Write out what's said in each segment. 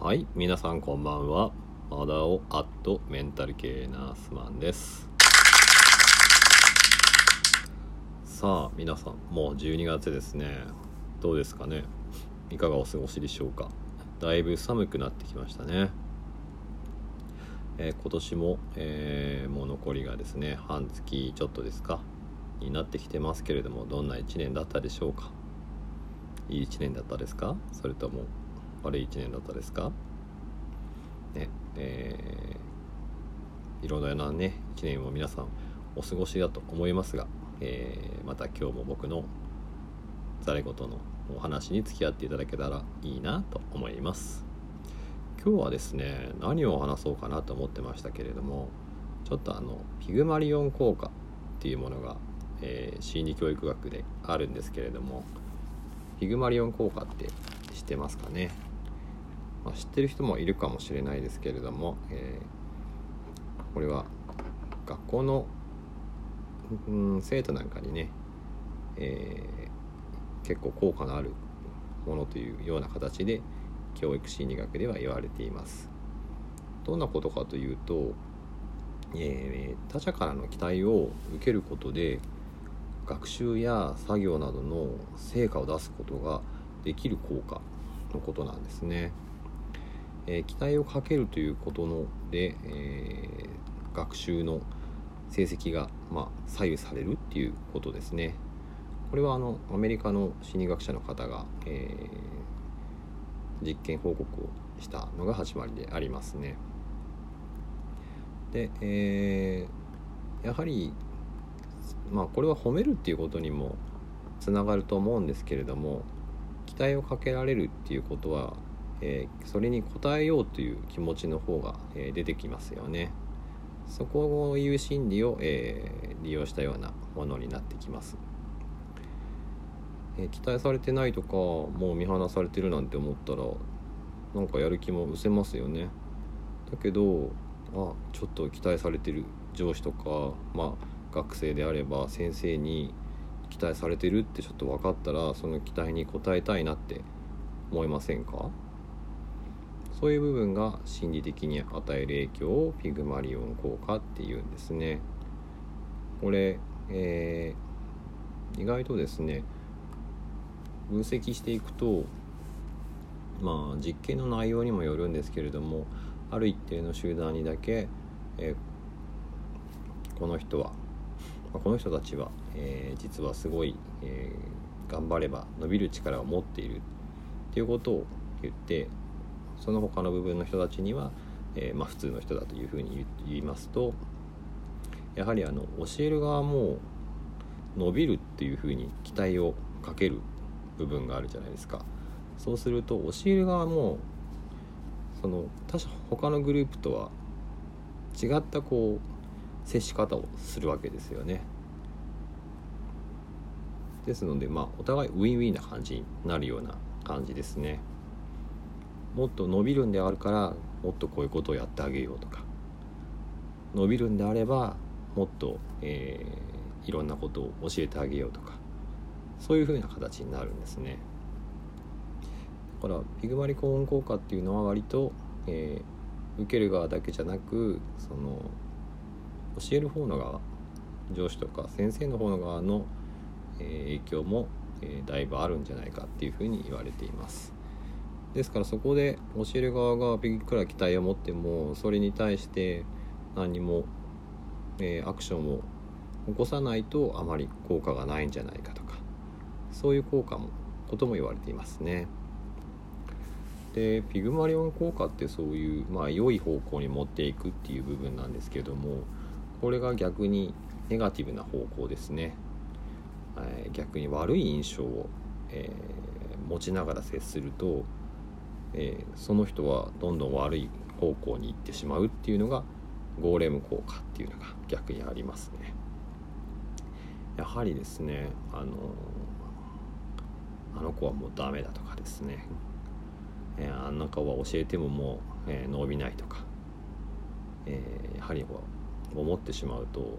はい皆さんこんばんは。マダオアットメンタル系ナースマンです。さあ皆さんもう12月ですね。どうですかね。いかがお過ごしでしょうか。だいぶ寒くなってきましたね。えー、今年も、えー、もう残りがですね半月ちょっとですか。になってきてますけれどもどんな1年だったでしょうか。いい1年だったですか。それとも悪い1年だったですか？ねえー、いろいろなね1年を皆さんお過ごしだと思いますが、えー、また今日も僕のざれ言のお話に付き合っていただけたらいいなと思います。今日はですね何を話そうかなと思ってましたけれどもちょっとあのピグマリオン効果っていうものが、えー、心理教育学であるんですけれどもピグマリオン効果って知ってますかね、まあ、知ってる人もいるかもしれないですけれども、えー、これは学校の、うん、生徒なんかにね、えー、結構効果のあるものというような形で教育心理学では言われています。どんなことかというと、えー、他者からの期待を受けることで学習や作業などの成果を出すことができる効果のことなんですね、えー、期待をかけるということので、えー、学習の成績が、まあ、左右されるっていうことですねこれはあのアメリカの心理学者の方が、えー実験報告をしたのが始まりでありますね。で、えー、やはりまあこれは褒めるっていうことにもつながると思うんですけれども期待をかけられるっていうことは、えー、それに応えようという気持ちの方が、えー、出てきますよね。そこをいう心理を、えー、利用したようなものになってきます。えー、期待されてないとかもう見放されてるなんて思ったらなんかやる気も失せますよねだけどあちょっと期待されてる上司とかまあ学生であれば先生に期待されてるってちょっと分かったらその期待に応えたいなって思いませんか？そういう部分が心理的に与える影響をピグマリオン効果っていうんですね。これ、えー、意外とですね分析していくとまあ実験の内容にもよるんですけれどもある一定の集団にだけ、えー、この人は、まあ、この人たちは、えー、実はすごい、えー、頑張れば伸びる力を持っているっていうことを言ってその他の部分の人たちには、えまあ、普通の人だというふうに言いますとやはりあの教える側も伸びるっていうふうに期待をかける部分があるじゃないですか。そうすると教える側もその他者他のグループとは違ったこう接し方をするわけですよね。ですのでまあお互いウィンウィンな感じになるような感じですね。もっと伸びるんであるからもっとこういうことをやってあげようとか。伸びるんであればもっと、えー、いろんなことを教えてあげようとか。そういう風な形になるんですね。だからピグマリコーン効果っていうのは割と、えー、受ける側だけじゃなくその教える方の側上司とか先生の方の側の、えー、影響も、えー、だいぶあるんじゃないかっていうふうに言われています。ですからそこで教える側がいくら期待を持ってもそれに対して何も、えー、アクションを起こさないとあまり効果がないんじゃないかとかそういう効果もことも言われていますね。でピグマリオン効果ってそういう、まあ、良い方向に持っていくっていう部分なんですけどもこれが逆にネガティブな方向ですね、えー、逆に悪い印象を、えー、持ちながら接すると、えー、その人はどんどん悪い方向に行ってしまうっていうのがゴーレム効果っていうのが逆にありますね。やはりですねあのあの子はもうダメだとかですね、えー、あんな子は教えてももう、えー、伸びないとか、えー、やはり思ってしまうと、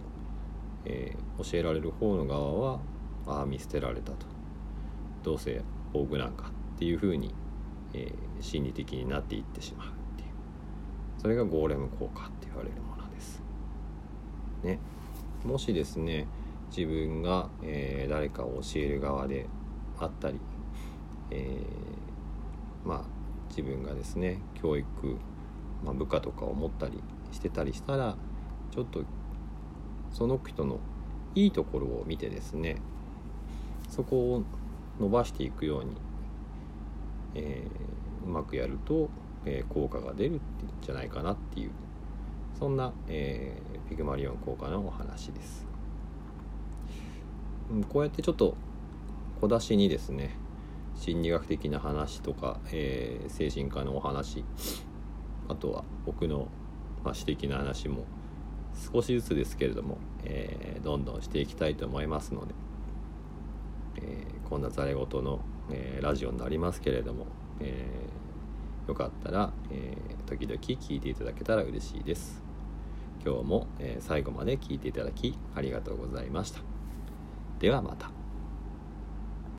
えー、教えられる方の側はああ見捨てられたと。どうせ大具なんかっていうふうに、えー、心理的になっていってしまうっていうそれがゴーレム効果って言われるものです。ね、もしですね自分が、えー、誰かを教える側であったり、えー、まあ自分がですね教育、まあ、部下とかを持ったりしてたりしたらちょっとその人のいいところを見てですねそこを伸ばしていくように、えー、うまくやると、えー、効果が出るんじゃないかなっていうそんな、えー、ピグマリオン効果のお話です。うんこうやってちょっと小出しにですね心理学的な話とか、えー、精神科のお話あとは僕の、まあ、私的な話も少しずつですけれども、えー、どんどんしていきたいと思いますので、えー、こんなざれ言の、えラジオになりますけれども、えよかったら、え時々聞いていただけたら嬉しいです。今日も、え最後まで聞いていただきありがとうございました。ではまた。